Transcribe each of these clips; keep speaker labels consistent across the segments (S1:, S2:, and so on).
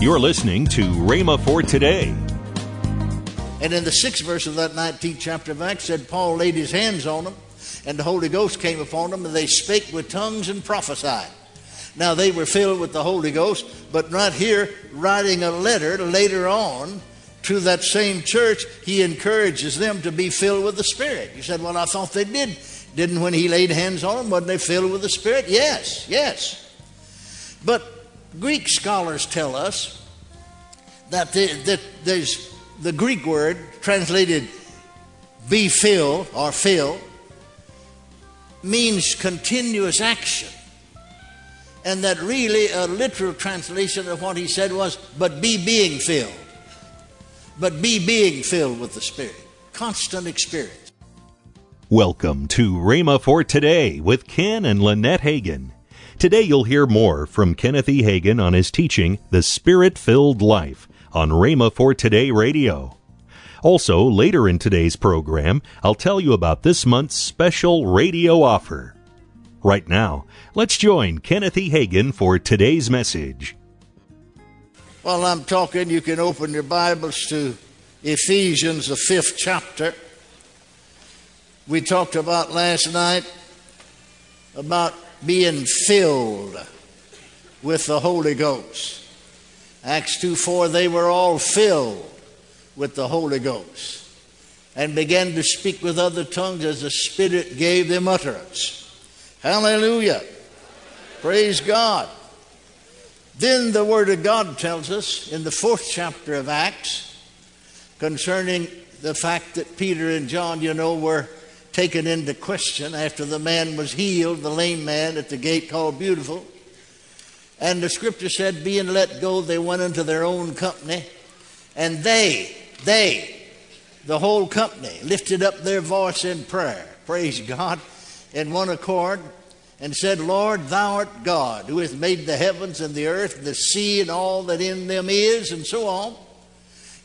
S1: You're listening to Rhema for today.
S2: And in the sixth verse of that 19th chapter of Acts said, Paul laid his hands on them, and the Holy Ghost came upon them, and they spake with tongues and prophesied. Now they were filled with the Holy Ghost, but right here writing a letter later on to that same church, he encourages them to be filled with the Spirit. You said, Well, I thought they did. Didn't when he laid hands on them, wasn't they filled with the Spirit? Yes, yes. But Greek scholars tell us that, the, that there's the Greek word translated be filled or fill means continuous action. And that really a literal translation of what he said was, but be being filled. But be being filled with the Spirit. Constant experience.
S1: Welcome to Rhema for Today with Ken and Lynette Hagin. Today you'll hear more from Kenneth E. Hagin on his teaching, The Spirit Filled Life, on Rhema for Today Radio. Also, later in today's program, I'll tell you about this month's special radio offer. Right now, let's join Kenneth E. Hagin for today's message.
S2: While I'm talking, you can open your Bibles to Ephesians, the fifth chapter. We talked about last night about being filled with the Holy Ghost. Acts 2 4, they were all filled with the Holy Ghost and began to speak with other tongues as the Spirit gave them utterance. Hallelujah. Praise God. Then the Word of God tells us in the fourth chapter of Acts concerning the fact that Peter and John, you know, were taken into question after the man was healed, the lame man at the gate called Beautiful. And the scripture said, being let go, they went into their own company, and they, they, the whole company, lifted up their voice in prayer. Praise God in one accord and said, Lord, thou art God, who hath made the heavens and the earth, the sea, and all that in them is, and so on.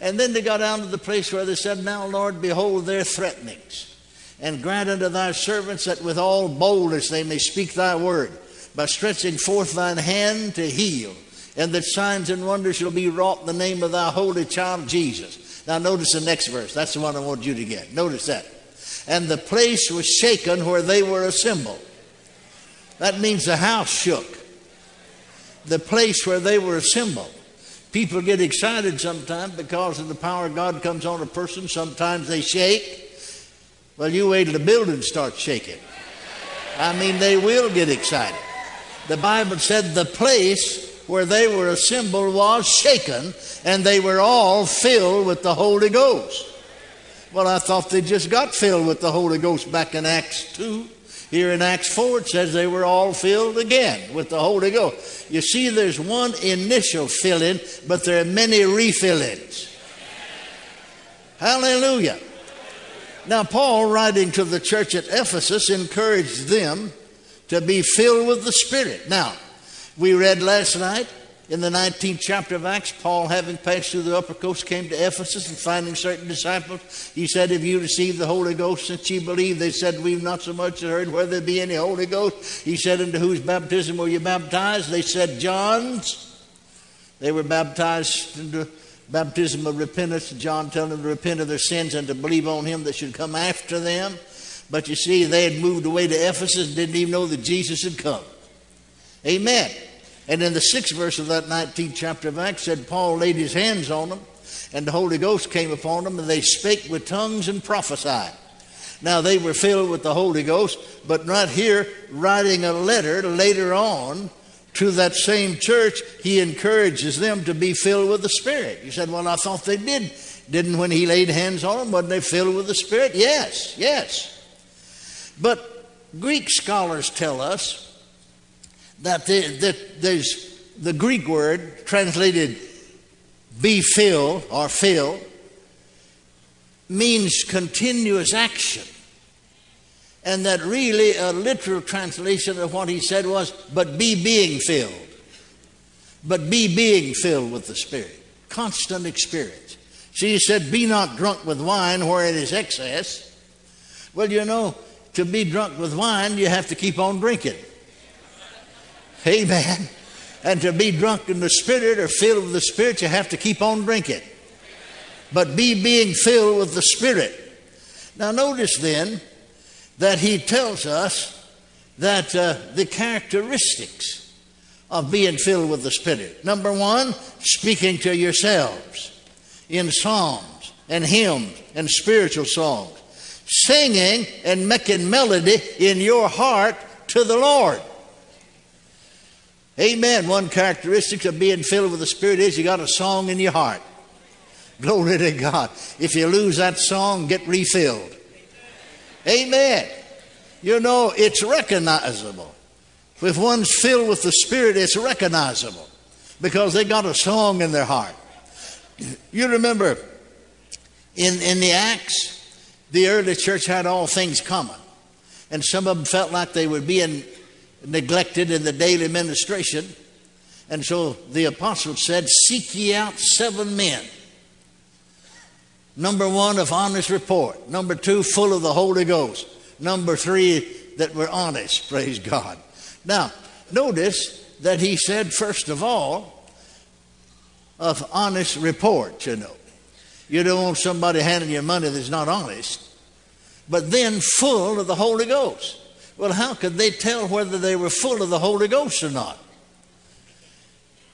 S2: And then they got down to the place where they said, Now, Lord, behold their threatenings, and grant unto thy servants that with all boldness they may speak thy word, by stretching forth thine hand to heal, and that signs and wonders shall be wrought in the name of thy holy child Jesus. Now, notice the next verse. That's the one I want you to get. Notice that. And the place was shaken where they were assembled. That means the house shook. The place where they were assembled. People get excited sometimes because of the power of God comes on a person. Sometimes they shake. Well, you wait till the building starts shaking. I mean, they will get excited. The Bible said the place where they were assembled was shaken, and they were all filled with the Holy Ghost. Well, I thought they just got filled with the Holy Ghost back in Acts 2. Here in Acts 4, it says they were all filled again with the Holy Ghost. You see, there's one initial filling, but there are many refillings. Hallelujah. Now, Paul, writing to the church at Ephesus, encouraged them to be filled with the Spirit. Now, we read last night in the 19th chapter of Acts, Paul, having passed through the upper coast, came to Ephesus and finding certain disciples. He said, Have you received the Holy Ghost since ye believe? They said, We've not so much as heard whether there be any Holy Ghost. He said, Into whose baptism were you baptized? They said, John's. They were baptized into baptism of repentance. John telling them to repent of their sins and to believe on him that should come after them. But you see, they had moved away to Ephesus and didn't even know that Jesus had come. Amen. And in the sixth verse of that 19th chapter of Acts said, Paul laid his hands on them, and the Holy Ghost came upon them, and they spake with tongues and prophesied. Now they were filled with the Holy Ghost, but not here writing a letter later on to that same church, he encourages them to be filled with the Spirit. You said, Well, I thought they did. Didn't when he laid hands on them, wasn't they filled with the Spirit? Yes, yes. But Greek scholars tell us that, the, that there's the Greek word translated be filled or fill means continuous action. And that really a literal translation of what he said was, but be being filled. But be being filled with the Spirit. Constant experience. See, he said, be not drunk with wine where it is excess. Well, you know, to be drunk with wine, you have to keep on drinking. Amen. And to be drunk in the Spirit or filled with the Spirit, you have to keep on drinking. But be being filled with the Spirit. Now, notice then that he tells us that uh, the characteristics of being filled with the Spirit. Number one, speaking to yourselves in psalms and hymns and spiritual songs, singing and making melody in your heart to the Lord. Amen. One characteristic of being filled with the Spirit is you got a song in your heart. Glory to God. If you lose that song, get refilled. Amen. You know, it's recognizable. If one's filled with the Spirit, it's recognizable because they got a song in their heart. You remember in, in the Acts, the early church had all things common. And some of them felt like they were being neglected in the daily ministration. And so the apostle said, Seek ye out seven men. Number one, of honest report. Number two, full of the Holy Ghost. Number three, that were honest. Praise God. Now, notice that he said, first of all, of honest report, you know. You don't want somebody handing you money that's not honest, but then full of the Holy Ghost. Well, how could they tell whether they were full of the Holy Ghost or not?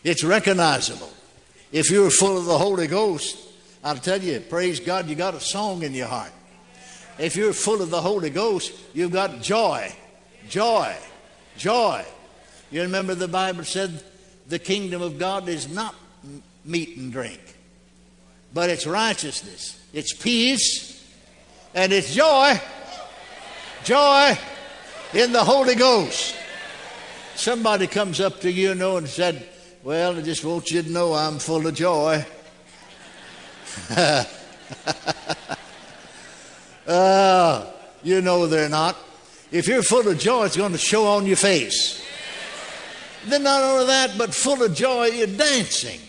S2: It's recognizable. If you're full of the Holy Ghost, I'll tell you, praise God, you got a song in your heart. If you're full of the Holy Ghost, you've got joy, joy, joy. You remember the Bible said the kingdom of God is not meat and drink, but it's righteousness, it's peace, and it's joy. Joy in the Holy Ghost. Somebody comes up to you, you know, and said, Well, I just want you to know I'm full of joy. Uh, you know they're not. If you're full of joy, it's going to show on your face. Then not only that, but full of joy, you're dancing,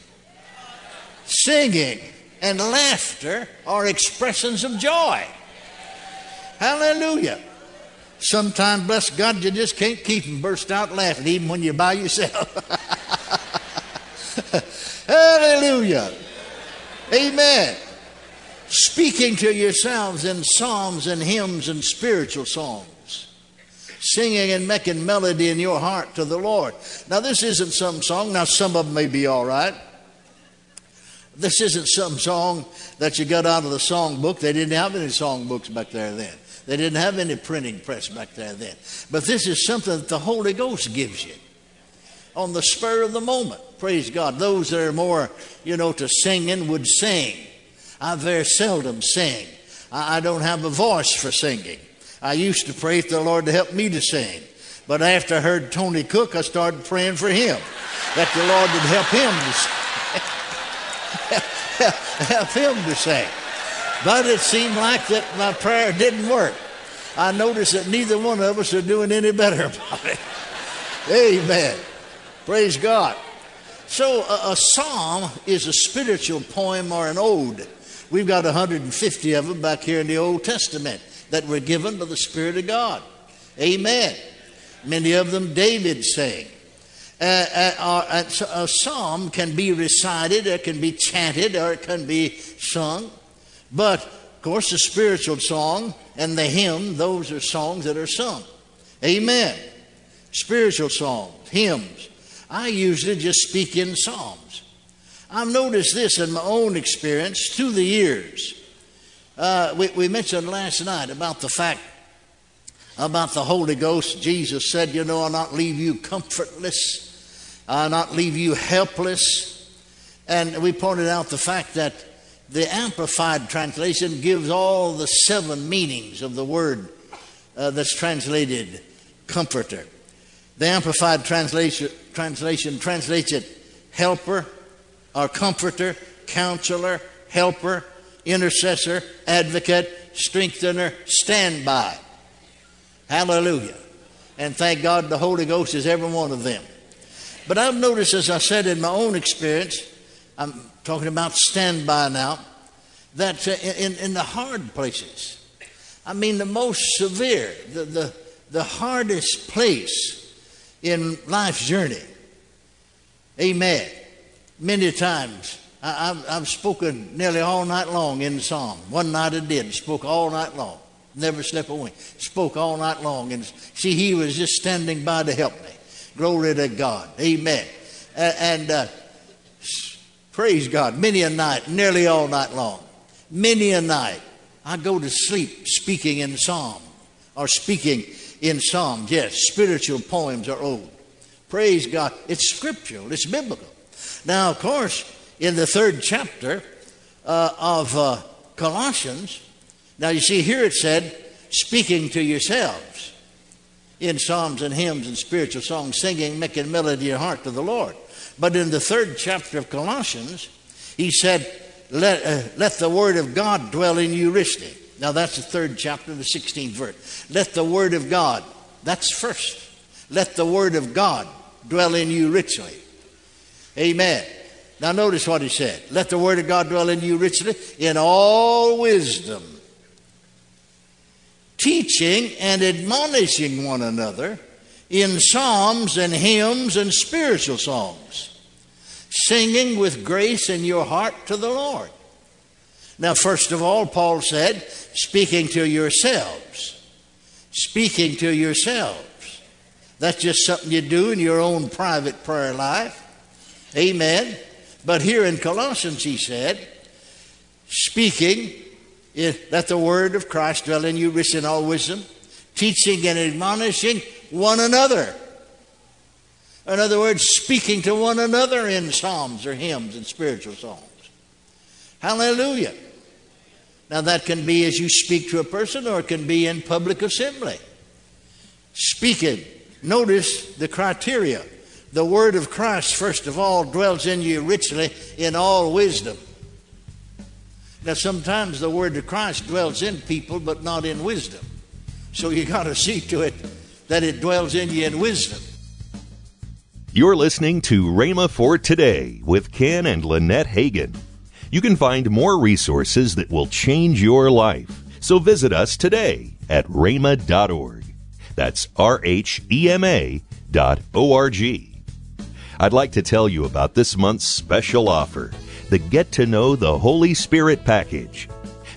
S2: singing, and laughter are expressions of joy. Hallelujah. Sometimes, bless God, you just can't keep them burst out laughing, even when you're by yourself. Hallelujah. Amen. Speaking to yourselves in psalms and hymns and spiritual songs, singing and making melody in your heart to the Lord. Now, this isn't some song. Now, some of them may be all right. This isn't some song that you got out of the song book. They didn't have any song books back there then. They didn't have any printing press back there then. But this is something that the Holy Ghost gives you on the spur of the moment. Praise God. Those that are more, you know, to singing would sing. I very seldom sing. I, don't have a voice for singing. I used to pray for the Lord to help me to sing. But after I heard Tony Cook, I started praying for him that the Lord would help him to help him to sing. But it seemed like that my prayer didn't work. I noticed that neither one of us are doing any better about it. Amen. Praise God. So, a, a, psalm is a spiritual poem or an ode. We've got 150 of them back here in the Old Testament that were given by the Spirit of God. Amen. Many of them David sang. Uh, uh, a psalm can be recited, or can be chanted, or it can be sung. But, of course, the spiritual song and the hymn, those are songs that are sung. Amen. Spiritual songs, hymns. I usually just speak in psalms. I've noticed this in my own experience through the years. Uh, we, we mentioned last night about the fact about the Holy Ghost. Jesus said, You know, I'll not leave you comfortless, I'll not leave you helpless. And we pointed out the fact that the Amplified Translation gives all the seven meanings of the word uh, that's translated comforter. The Amplified translation, translation translates it helper or comforter, counselor, helper, intercessor, advocate, strengthener, standby. Hallelujah. And thank God the Holy Ghost is every one of them. But I've noticed, as I said in my own experience, I'm talking about standby now, that uh, in, in the hard places, I mean the most severe, the, the, the hardest place in life's journey, Amen. Many times. I, have I've spoken nearly all night long in psalm. One night I did, spoke all night long. Never slept a wink. Spoke all night long. And see, he was just standing by to help me. Glory to God. Amen. And, uh, praise God. Many a night, nearly all night long. Many a night, I go to sleep speaking in psalm or speaking in psalms. Yes, spiritual poems are old. Praise God. It's scriptural, it's biblical. Now, of course, in the third chapter uh, of uh, Colossians, now you see here it said, speaking to yourselves in psalms and hymns and spiritual songs, singing, making melody in your heart to the Lord. But in the third chapter of Colossians, he said, let, uh, let the word of God dwell in you richly. Now that's the third chapter, the 16th verse. Let the word of God, that's first. Let the word of God dwell in you richly. Amen. Now notice what he said. Let the word of God dwell in you richly in all wisdom, teaching and admonishing one another in psalms and hymns and spiritual songs, singing with grace in your heart to the Lord. Now, first of all, Paul said, speaking to yourselves. Speaking to yourselves. That's just something you do in your own private prayer life. Amen. But here in Colossians, he said, speaking, let the word of Christ dwell in you, rich in all wisdom, teaching and admonishing one another. In other words, speaking to one another in psalms or hymns and spiritual songs. Hallelujah. Now, that can be as you speak to a person, or it can be in public assembly. Speaking. Notice the criteria. The word of Christ, first of all, dwells in you richly in all wisdom. Now, sometimes the word of Christ dwells in people, but not in wisdom. So you got to see to it that it dwells in you in wisdom.
S1: You're listening to Rhema for Today with Ken and Lynette Hagin. You can find more resources that will change your life. So visit us today at rhema.org. That's R H E M A dot O R G. I'd like to tell you about this month's special offer the Get to Know the Holy Spirit package.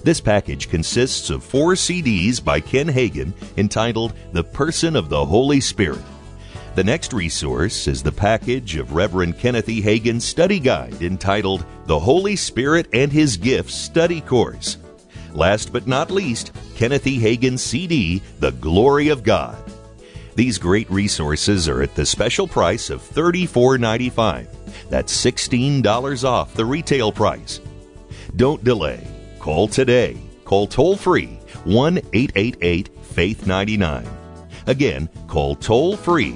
S1: This package consists of four CDs by Ken Hagin entitled The Person of the Holy Spirit. The next resource is the package of Reverend Kenneth E. Hagin's study guide entitled The Holy Spirit and His Gifts Study Course. Last but not least, Kenneth E. Hagin's CD, The Glory of God. These great resources are at the special price of $34.95. That's $16 off the retail price. Don't delay. Call today. Call toll free 1 888 Faith 99. Again, call toll free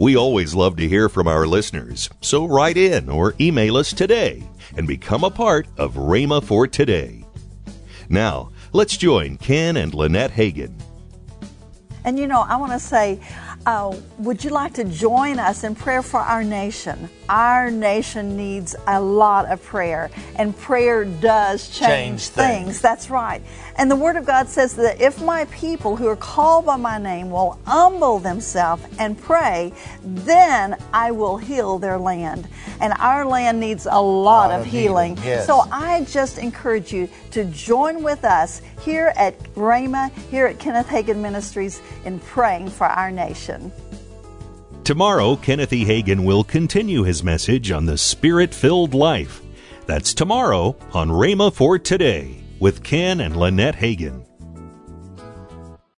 S1: We always love to hear from our listeners, so write in or email us today and become a part of Rhema for Today. Now, let's join Ken and Lynette Hagin.
S3: And you know, I want to say, uh, would you like to join us in prayer for our nation? Our nation needs a lot of prayer, and prayer does change, change things. things. That's right. And the Word of God says that if my people who are called by my name will humble themselves and pray, then I will heal their land. And our land needs a lot, a lot of, of, healing. healing. Yes. So I just encourage you to join with us here at Rhema, here at Kenneth Hagin Ministries, in praying for our nation.
S1: Tomorrow, Kenneth E. Hagin will continue his message on the Spirit filled life. That's tomorrow on Rhema for Today with Ken and Lynette Hagin.